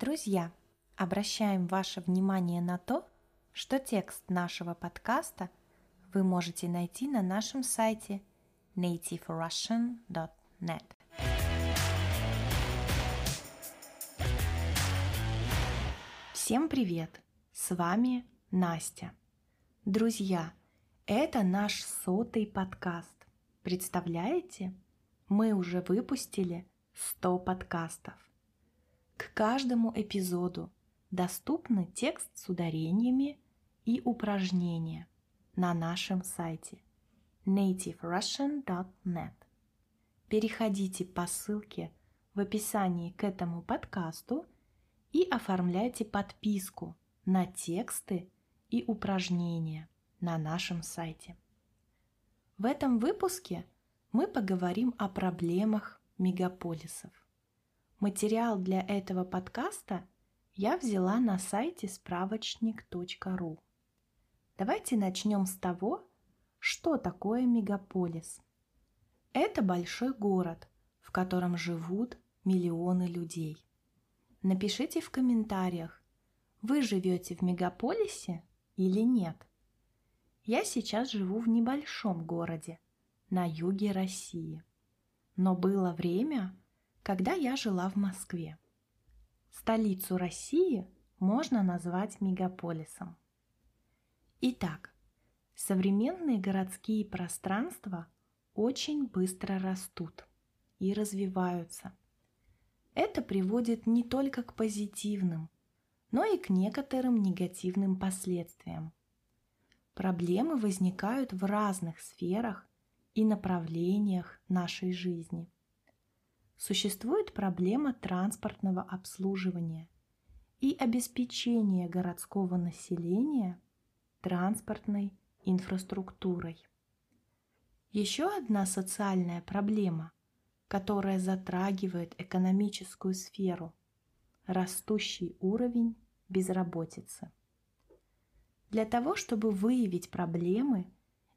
Друзья, обращаем ваше внимание на то, что текст нашего подкаста вы можете найти на нашем сайте nativerussian.net. Всем привет! С вами Настя. Друзья, это наш сотый подкаст. Представляете? Мы уже выпустили 100 подкастов. Каждому эпизоду доступны текст с ударениями и упражнения на нашем сайте nativerussian.net. Переходите по ссылке в описании к этому подкасту и оформляйте подписку на тексты и упражнения на нашем сайте. В этом выпуске мы поговорим о проблемах мегаполисов. Материал для этого подкаста я взяла на сайте справочник.ру. Давайте начнем с того, что такое мегаполис. Это большой город, в котором живут миллионы людей. Напишите в комментариях, вы живете в мегаполисе или нет. Я сейчас живу в небольшом городе на юге России. Но было время, когда я жила в Москве. Столицу России можно назвать мегаполисом. Итак, современные городские пространства очень быстро растут и развиваются. Это приводит не только к позитивным, но и к некоторым негативным последствиям. Проблемы возникают в разных сферах и направлениях нашей жизни. Существует проблема транспортного обслуживания и обеспечения городского населения транспортной инфраструктурой. Еще одна социальная проблема, которая затрагивает экономическую сферу – растущий уровень безработицы. Для того, чтобы выявить проблемы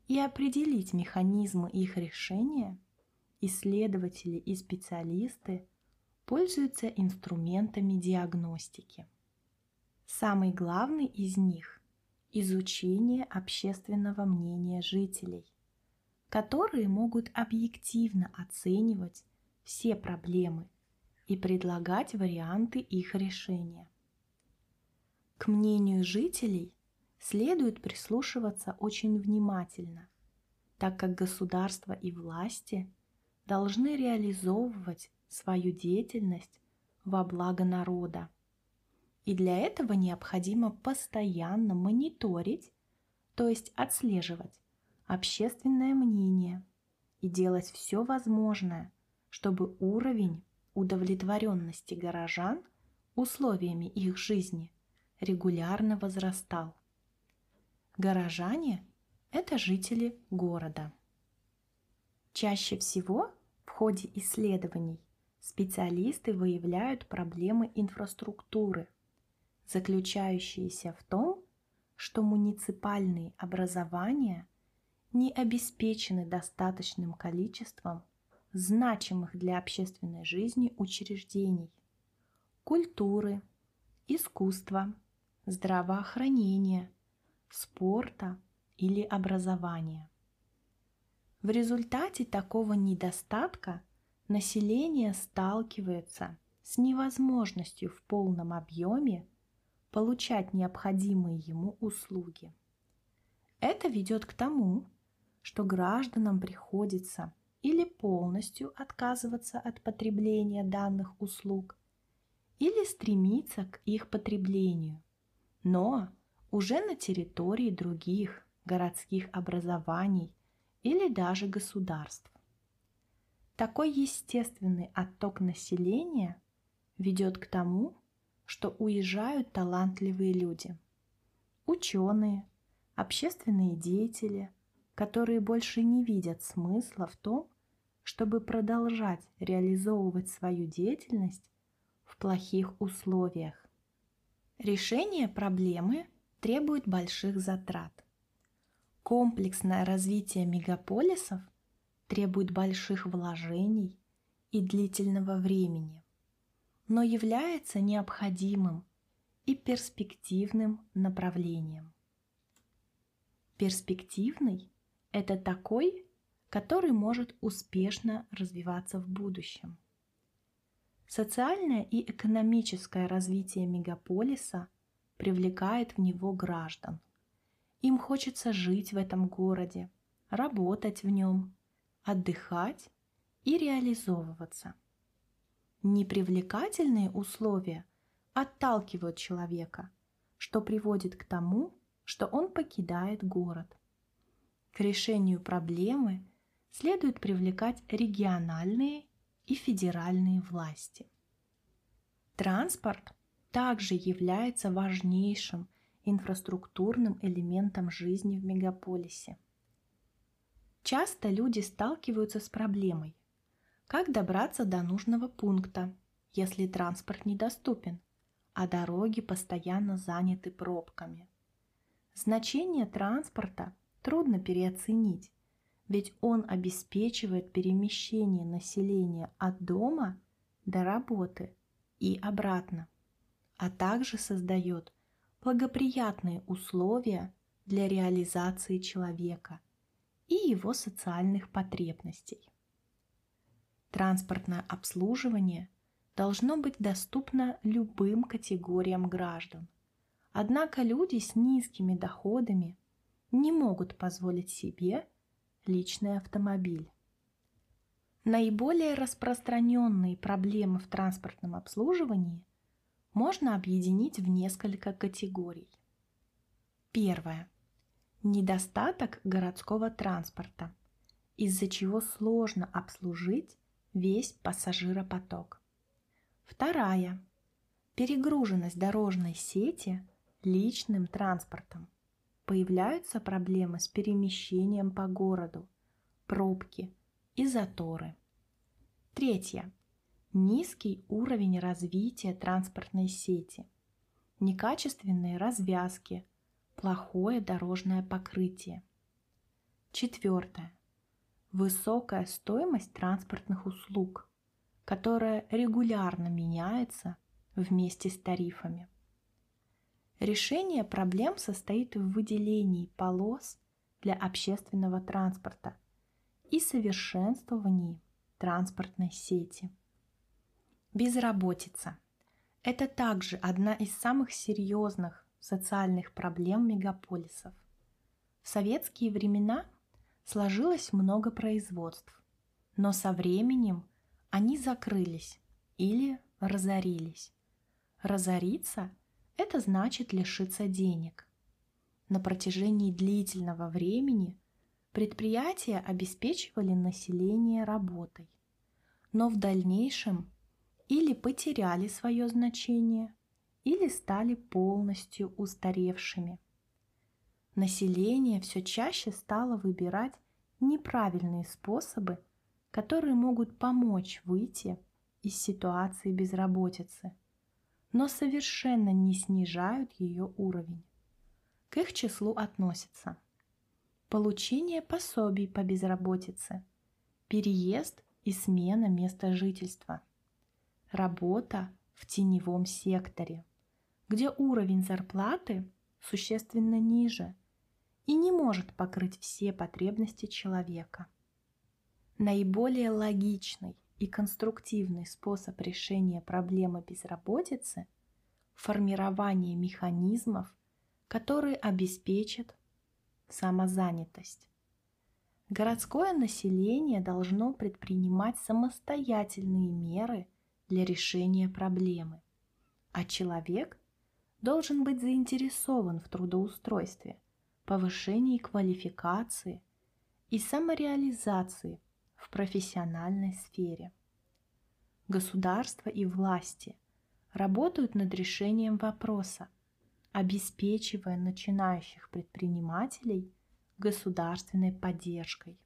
и определить механизмы их решения, исследователи и специалисты пользуются инструментами диагностики. Самый главный из них – изучение общественного мнения жителей, которые могут объективно оценивать все проблемы и предлагать варианты их решения. К мнению жителей следует прислушиваться очень внимательно, так как государство и власти должны реализовывать свою деятельность во благо народа. И для этого необходимо постоянно мониторить, то есть отслеживать общественное мнение и делать все возможное, чтобы уровень удовлетворенности горожан условиями их жизни регулярно возрастал. Горожане – это жители города. Чаще всего ходе исследований специалисты выявляют проблемы инфраструктуры, заключающиеся в том, что муниципальные образования не обеспечены достаточным количеством значимых для общественной жизни учреждений, культуры, искусства, здравоохранения – спорта или образования. В результате такого недостатка население сталкивается с невозможностью в полном объеме получать необходимые ему услуги. Это ведет к тому, что гражданам приходится или полностью отказываться от потребления данных услуг, или стремиться к их потреблению, но уже на территории других городских образований или даже государств. Такой естественный отток населения ведет к тому, что уезжают талантливые люди, ученые, общественные деятели, которые больше не видят смысла в том, чтобы продолжать реализовывать свою деятельность в плохих условиях. Решение проблемы требует больших затрат. Комплексное развитие мегаполисов требует больших вложений и длительного времени. но является необходимым и перспективным направлением. Перспективный – это такой, который может успешно развиваться в будущем. Социальное и экономическое развитие мегаполиса привлекает в него граждан. Им хочется жить в этом городе, работать в нем, отдыхать и реализовываться. Непривлекательные условия отталкивают человека, что приводит к тому, что он покидает город. К решению проблемы следует привлекать региональные и федеральные власти. Транспорт также является важнейшим инфраструктурным элементом жизни в мегаполисе. Часто люди сталкиваются с проблемой, как добраться до нужного пункта, если транспорт недоступен, а дороги постоянно заняты пробками. Значение транспорта трудно переоценить, ведь он обеспечивает перемещение населения от дома до работы и обратно, а также создает благоприятные условия для реализации человека и его социальных потребностей. Транспортное обслуживание должно быть доступно любым категориям граждан. Однако люди с низкими доходами не могут позволить себе личный автомобиль. Наиболее распространенные проблемы в транспортном обслуживании можно объединить в несколько категорий. Первое. Недостаток городского транспорта, из-за чего сложно обслужить весь пассажиропоток. Вторая. Перегруженность дорожной сети личным транспортом. Появляются проблемы с перемещением по городу, пробки и заторы. Третье. Низкий уровень развития транспортной сети, некачественные развязки, плохое дорожное покрытие. Четвертое высокая стоимость транспортных услуг, которая регулярно меняется вместе с тарифами. Решение проблем состоит в выделении полос для общественного транспорта и совершенствовании транспортной сети. Безработица – это также одна из самых серьезных социальных проблем мегаполисов. В советские времена – сложилось много производств, но со временем они закрылись или разорились. Разориться – это значит лишиться денег. На протяжении длительного времени предприятия обеспечивали население работой, но в дальнейшем или потеряли свое значение, или стали полностью устаревшими – население все чаще стало выбирать неправильные способы, которые могут помочь выйти из ситуации безработицы, но совершенно не снижают ее уровень. К их числу относятся получение пособий по безработице, переезд и смена места жительства, работа в теневом секторе, где уровень зарплаты существенно ниже – и не может покрыть все потребности человека. Наиболее логичный и конструктивный способ решения проблемы безработицы – формирование механизмов, которые обеспечат самозанятость. Городское население должно предпринимать самостоятельные меры для решения проблемы, а человек должен быть заинтересован в трудоустройстве – повышении квалификации и самореализации в профессиональной сфере. Государство и власти работают над решением вопроса, обеспечивая начинающих предпринимателей государственной поддержкой.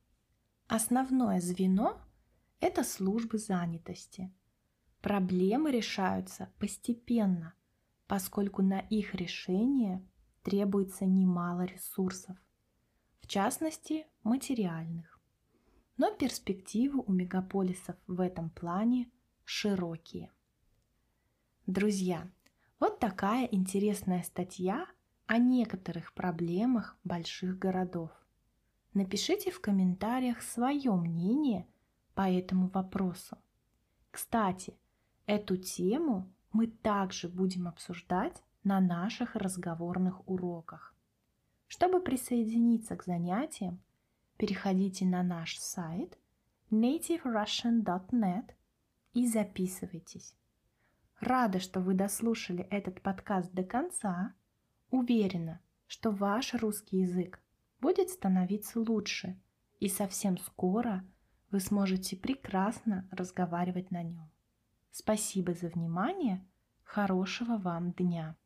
Основное звено – это службы занятости. Проблемы решаются постепенно, поскольку на их решение – требуется немало ресурсов, в частности материальных. Но перспективы у мегаполисов в этом плане широкие. Друзья, вот такая интересная статья о некоторых проблемах больших городов. Напишите в комментариях свое мнение по этому вопросу. Кстати, эту тему мы также будем обсуждать на наших разговорных уроках. Чтобы присоединиться к занятиям, переходите на наш сайт nativerussian.net и записывайтесь. Рада, что вы дослушали этот подкаст до конца. Уверена, что ваш русский язык будет становиться лучше, и совсем скоро вы сможете прекрасно разговаривать на нем. Спасибо за внимание. Хорошего вам дня!